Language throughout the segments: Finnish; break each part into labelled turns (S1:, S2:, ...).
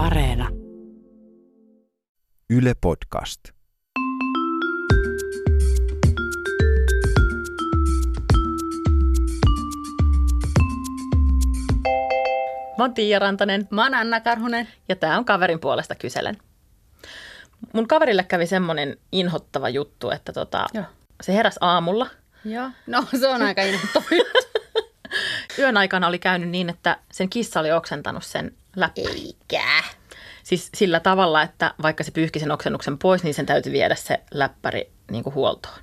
S1: Areena.
S2: Yle Podcast.
S3: Mä oon Tiia Rantanen
S4: Mä oon Anna Karhunen.
S3: ja tää on kaverin puolesta kyselen. Mun kaverille kävi semmonen inhottava juttu, että tota,
S4: Joo.
S3: se heräs aamulla.
S4: Joo. No se on aika inhottava juttu.
S3: Yön aikana oli käynyt niin, että sen kissa oli oksentanut sen läppärin.
S4: Eikä.
S3: Siis sillä tavalla, että vaikka se pyyhki sen oksennuksen pois, niin sen täytyy viedä se läppäri niin kuin huoltoon.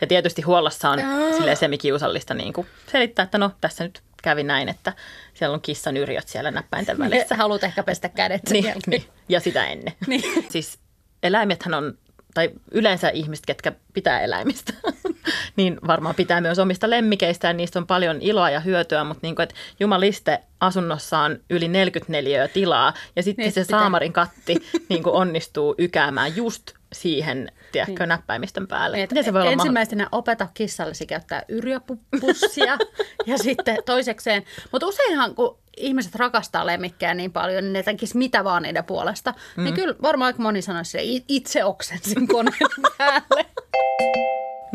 S3: Ja tietysti huollossa on silleen semikiusallista niin kuin selittää, että no tässä nyt kävi näin, että siellä on kissan yrjöt siellä näppäinten välissä.
S4: Sä haluat ehkä pestä kädet sen
S3: Niin,
S4: jälkeen.
S3: niin, ja sitä ennen.
S4: Niin.
S3: Siis eläimethän on, tai yleensä ihmiset, ketkä pitää eläimistä, niin varmaan pitää myös omista lemmikeistä ja niistä on paljon iloa ja hyötyä, mutta niin kuin, että jumaliste asunnossa on yli 44 tilaa ja sitten
S4: Niin,
S3: se
S4: pitää.
S3: saamarin katti niin kuin onnistuu ykäämään just siihen, tiedätkö, näppäimistön päälle.
S4: Niin, että
S3: Miten se voi olla mahdollista?
S4: ensimmäisenä opeta kissallesi käyttää yrjöpussia ja sitten toisekseen, mutta useinhan kun ihmiset rakastaa lemmikkejä niin paljon, niin ne tekisi mitä vaan niiden puolesta. Mm. Niin kyllä varmaan aika moni sanoisi, että "I- itse oksensin koneen päälle.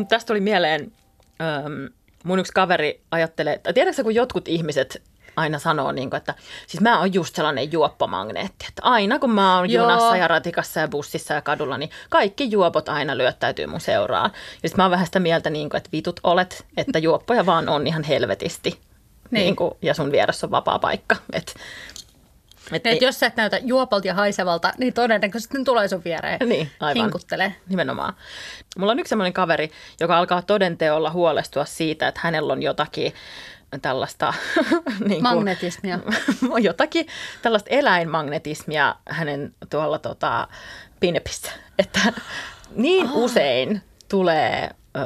S3: Tästä tuli mieleen, ähm, mun yksi kaveri ajattelee, tai tiedätkö kun jotkut ihmiset aina sanoo, niin kuin, että siis mä oon just sellainen juoppomagneetti, että aina kun mä oon
S4: Joo.
S3: junassa ja ratikassa ja bussissa ja kadulla, niin kaikki juopot aina lyöttäytyy mun seuraan. Ja sitten mä oon vähän sitä mieltä, niin kuin, että vitut olet, että juoppoja vaan on ihan helvetisti. Niin.
S4: Niin.
S3: Niin kuin, ja sun vieressä on vapaa paikka. Et, et,
S4: Et jos sä et näytä juopalta ja haisevalta, niin todennäköisesti ne tulee sun viereen
S3: Niin, aivan.
S4: hinkuttelee.
S3: Nimenomaan. Mulla on yksi sellainen kaveri, joka alkaa todenteolla huolestua siitä, että hänellä on jotakin tällaista... niin kuin,
S4: Magnetismia.
S3: jotakin tällaista eläinmagnetismia hänen tuolla tota, pinepissä. Että niin oh. usein tulee ö,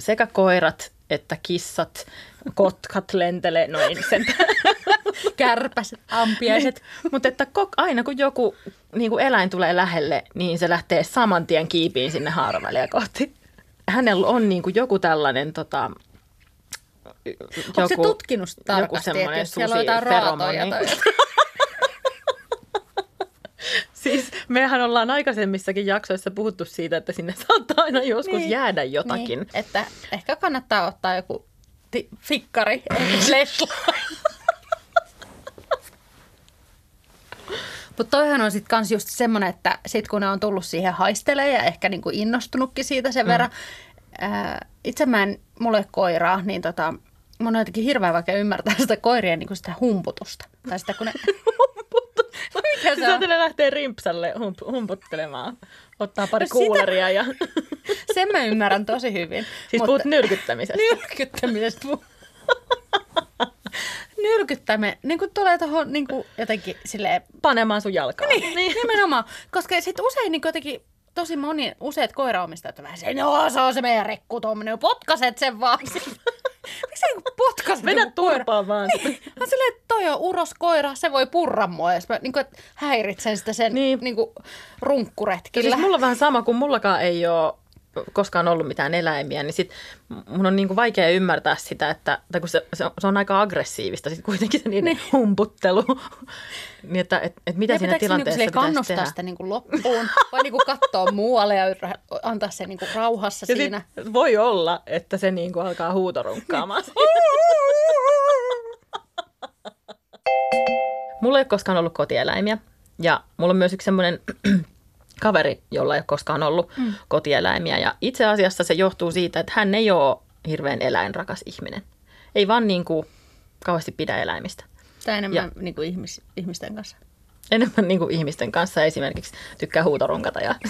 S3: sekä koirat että kissat, kotkat lentelee, no ei sentään.
S4: Kärpäset, ampiaiset.
S3: Mutta että kok, aina kun joku niin kuin eläin tulee lähelle, niin se lähtee saman tien kiipiin sinne haaraväliä kohti. Hänellä on niin kuin joku tällainen tota,
S4: Onko se tutkinut tarkasti, että
S3: semmoinen
S4: jos siellä on jotain raatoja tai.
S3: Siis mehän ollaan aikaisemmissakin jaksoissa puhuttu siitä, että sinne saattaa aina joskus
S4: Niin.
S3: jäädä jotakin.
S4: Niin, että ehkä kannattaa ottaa joku ti- fikkari, flashlight. Mutta toihan on sitten kans just semmoinen, että sit kun ne on tullut siihen haistelee ja ehkä niinku innostunutkin siitä sen mm. verran. Ää, itse mä en, ei ole koiraa, niin tota, mun on jotenkin hirveän vaikea ymmärtää sitä koirien niinku sitä humputusta. Tai sitä kun ne... Mikä se on?
S3: lähtee rimpsalle hump- humputtelemaan. Ottaa pari
S4: No sitä-
S3: kuuleria ja...
S4: Sen mä ymmärrän tosi hyvin.
S3: Siis puhut nyrkyttämisestä.
S4: Nyrkyttämisestä. Nyrkyttäminen, niin kuin tulee tuohon niin kuin jotenkin silleen,
S3: Panemaan sun jalkaa.
S4: niin, niin. nimenomaan, koska sitten usein niin jotenkin tosi moni, useat koiraomistajat on vähän se, no se on se meidän rekku tuommoinen, potkaset sen vaan. Miksi sä niin potkaset
S3: Vedä
S4: joku koira?
S3: turpaan vaan.
S4: Niin. Mä silleen, että toi on uros koira, se voi purra mua, jos mä niin kuin, häiritsen sitä sen
S3: Niin.
S4: niin. Kuin,
S3: Ja
S4: runkkuretkillä.
S3: siis mulla on vähän sama, kun mullakaan ei ole koskaan ollut mitään eläimiä, niin sit mun on niinku vaikea ymmärtää sitä, että tai kun se, se, on, se on aika aggressiivista sit kuitenkin se niiden niin. humputtelu. niin että et, et mitä
S4: Ja
S3: siinä
S4: pitääkö
S3: tilanteessa
S4: niinku
S3: pitäisi
S4: kannustaa
S3: tehdä.
S4: sitä niinku loppuun vai niinku katsoa muualle ja antaa se niinku rauhassa
S3: Ja
S4: siinä?
S3: sit voi olla, että se niinku alkaa huutorunkkaamaan. mulla ei ole koskaan ollut kotieläimiä. Ja mulla on myös yksi semmoinen kaveri, jolla ei ole koskaan ollut mm. kotieläimiä. Ja itse asiassa se johtuu siitä, että hän ei ole hirveän eläinrakas ihminen. Ei vaan niin kuin kauheasti pidä eläimistä.
S4: Tai enemmän
S3: Ja-
S4: niinku ihmis, ihmisten kanssa.
S3: Enemmän niin kuin ihmisten kanssa esimerkiksi tykkää huutorunkata ja.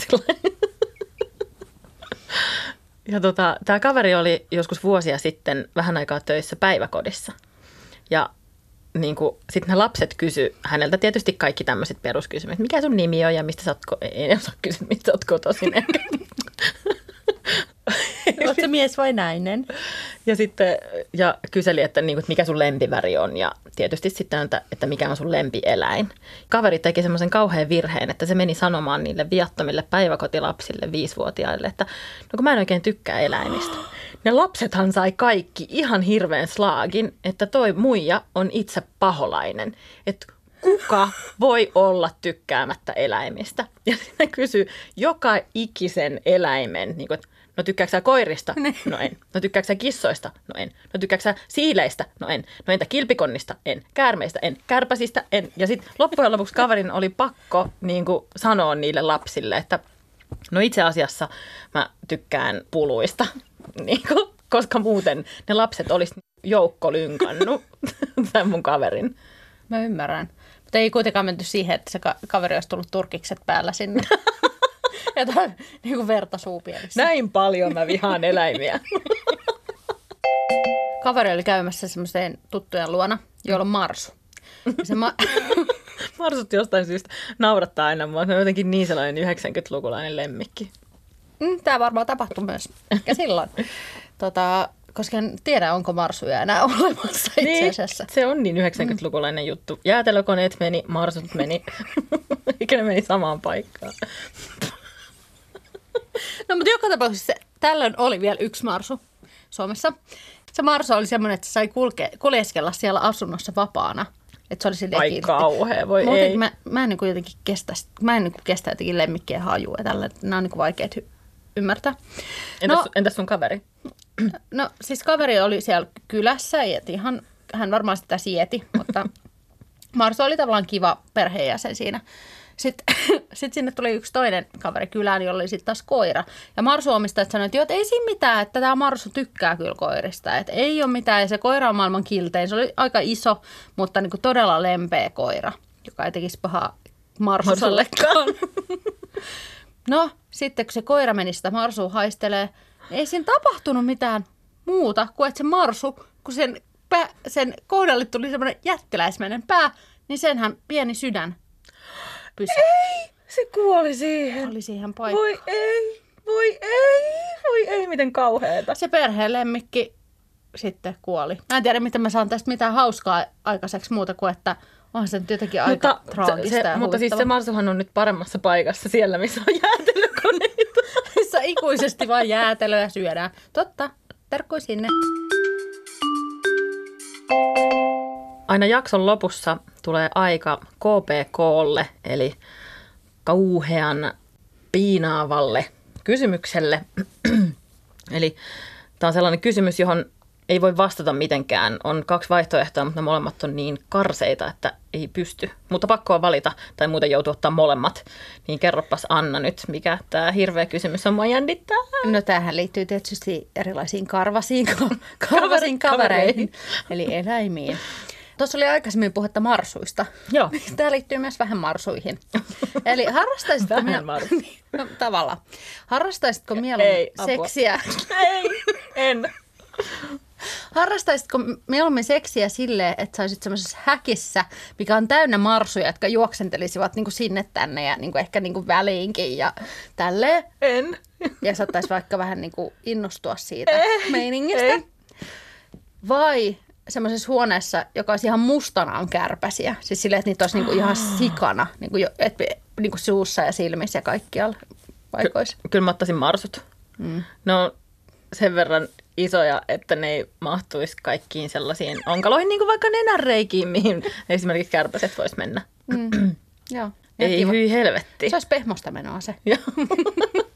S3: Ja tota, tämä kaveri oli joskus vuosia sitten vähän aikaa töissä päiväkodissa. Ja niin sitten ne lapset kysy häneltä tietysti kaikki tämmöiset peruskysymykset. Mikä sun nimi on ja mistä sä oot, ko- ei osaa kysyä, mistä sä oot kotoisin. ehkä.
S4: Oletko mies vai nainen?
S3: Ja sitten ja kyseli, että, niin kuin, että mikä sun lempiväri on ja tietysti sitten, että, että mikä on sun lempieläin. Kaveri teki semmoisen kauhean virheen, että se meni sanomaan niille viattomille päiväkotilapsille viisivuotiaille, että no kun mä en oikein tykkää eläimistä. Ne lapsethan sai kaikki ihan hirveän slaagin, että toi muija on itse paholainen. Että kuka voi olla tykkäämättä eläimistä? Ja sitten kysyy joka ikisen eläimen, niin kuin, no tykkääksä sä koirista? No en. No tykkääksä sä kissoista? No en. No tykkääksä sä siileistä? No en. No entä kilpikonnista? En. Käärmeistä? En. Kärpäsistä? En. Ja sitten loppujen lopuksi kaverin oli pakko niin kuin, sanoa niille lapsille, että no itse asiassa mä tykkään puluista, niin kuin, koska muuten ne lapset olisi joukko lynkannut tämän mun kaverin.
S4: Mä ymmärrän. Mutta ei kuitenkaan menty siihen, että se ka- kaveri olisi tullut turkikset päällä sinne. Jotain niin kuin verta suupielissä.
S3: Näin paljon mä vihaan eläimiä.
S4: Kaveri oli käymässä semmoiseen tuttujen luona, jolla on marsu. Ja se ma-
S3: Marsut jostain syystä naurattaa aina mua. Se on jotenkin niin sellainen 90-lukulainen lemmikki.
S4: Mm, Tämä varmaan tapahtui myös ehkä silloin. Tota, koska en tiedä, onko marsuja enää olemassa itse asiassa.
S3: se on niin 90-lukulainen juttu. Jäätelökoneet meni, marsut meni. Eikä ne meni samaan paikkaan.
S4: No mutta joka tapauksessa se, tällöin oli vielä yksi marsu Suomessa. Se marsu oli semmoinen, että se sai kulke, kuljeskella siellä asunnossa vapaana. Että se oli silleen
S3: Ai
S4: kiltti.
S3: kauhea, voi
S4: Muuten
S3: ei.
S4: Mä, mä en niin jotenkin kestä, mä en niin kestä jotenkin lemmikkien hajua ja tällä. Nämä on niin vaikeat hy- ymmärtää.
S3: Entäs,
S4: No-
S3: entäs sun kaveri?
S4: No siis kaveri oli siellä kylässä ja ihan, hän varmaan sitä sieti, mutta Marsu oli tavallaan kiva perheenjäsen siinä. Sitten sit sinne tuli yksi toinen kaveri kylään, jolla oli sitten taas koira. Ja Marsu omistajat sanoi, että, joo, että ei siinä mitään, että tämä Marsu tykkää kyllä koirista. Että ei ole mitään ja se koira on maailman kiltein. Se oli aika iso, mutta niin kuin todella lempeä koira, joka ei tekisi pahaa Marsusallekaan. No, sitten kun se koira meni sitä marsua haistelee, niin ei siinä tapahtunut mitään muuta kuin että se marsu, kun sen, pää, sen kohdalle tuli semmoinen jättiläismäinen pää, niin senhän pieni sydän pysyi.
S3: Ei, se kuoli siihen.
S4: Oli siihen paikka.
S3: Voi ei, voi ei, voi ei, miten kauheeta.
S4: Se perheen lemmikki sitten kuoli. Mä en tiedä, miten mä saan tästä mitään hauskaa aikaiseksi muuta kuin, että on se nyt jotenkin aika
S3: Mutta,
S4: traagista
S3: se,
S4: ja
S3: mutta siis se. Marsuhan on nyt paremmassa paikassa siellä, missä on jäätelökoneita.
S4: Ikuisesti vaan jäätelöä syödään. Totta, terkkui sinne.
S3: Aina jakson lopussa tulee aika KPKlle, eli kauhean piinaavalle kysymykselle. eli tämä on sellainen kysymys, johon ei voi vastata mitenkään. On kaksi vaihtoehtoa, mutta ne molemmat on niin karseita, että ei pysty. Mutta pakko on valita tai muuten joutuu ottaa molemmat. Niin kerropas Anna nyt, mikä tämä hirveä kysymys on. Mua jännittää.
S4: No tämähän liittyy tietysti erilaisiin karvasiin, karvasiin
S3: kavereihin.
S4: eli eläimiin. Tuossa oli aikaisemmin puhetta marsuista.
S3: Joo.
S4: Tämä liittyy myös vähän marsuihin. Eli harrastaisitko...
S3: Vähän
S4: mie-
S3: marsuja.
S4: no, tavallaan. Harrastaisitko mieluummin seksiä?
S3: Ei, en.
S4: Harrastaisitko mieluummin seksiä silleen, että saisit semmoisessa häkissä, mikä on täynnä marsuja, jotka juoksentelisivat niin kuin sinne tänne ja niin kuin ehkä niin kuin väliinkin ja tälleen.
S3: En.
S4: Ja saattaisi vaikka vähän niin kuin innostua siitä
S3: Ei,
S4: meiningistä.
S3: ei.
S4: Vai semmoisessa huoneessa, joka olisi ihan mustana on kärpäsiä. Siis silleen, että niitä olisi niin kuin ihan sikana, niin kuin, jo, et, niin kuin suussa ja silmissä ja kaikkialla paikoissa.
S3: Kyllä mä ottaisin marsut. Mm. Ne on sen verran isoja, että ne ei mahtuisi kaikkiin sellaisiin onkaloihin, niin kuin vaikka nenänreikiin, mihin esimerkiksi kärpäset vois mennä.
S4: Mm. Joo.
S3: Ei hyi helvetti.
S4: Se olisi pehmosta menoa se.
S3: Joo.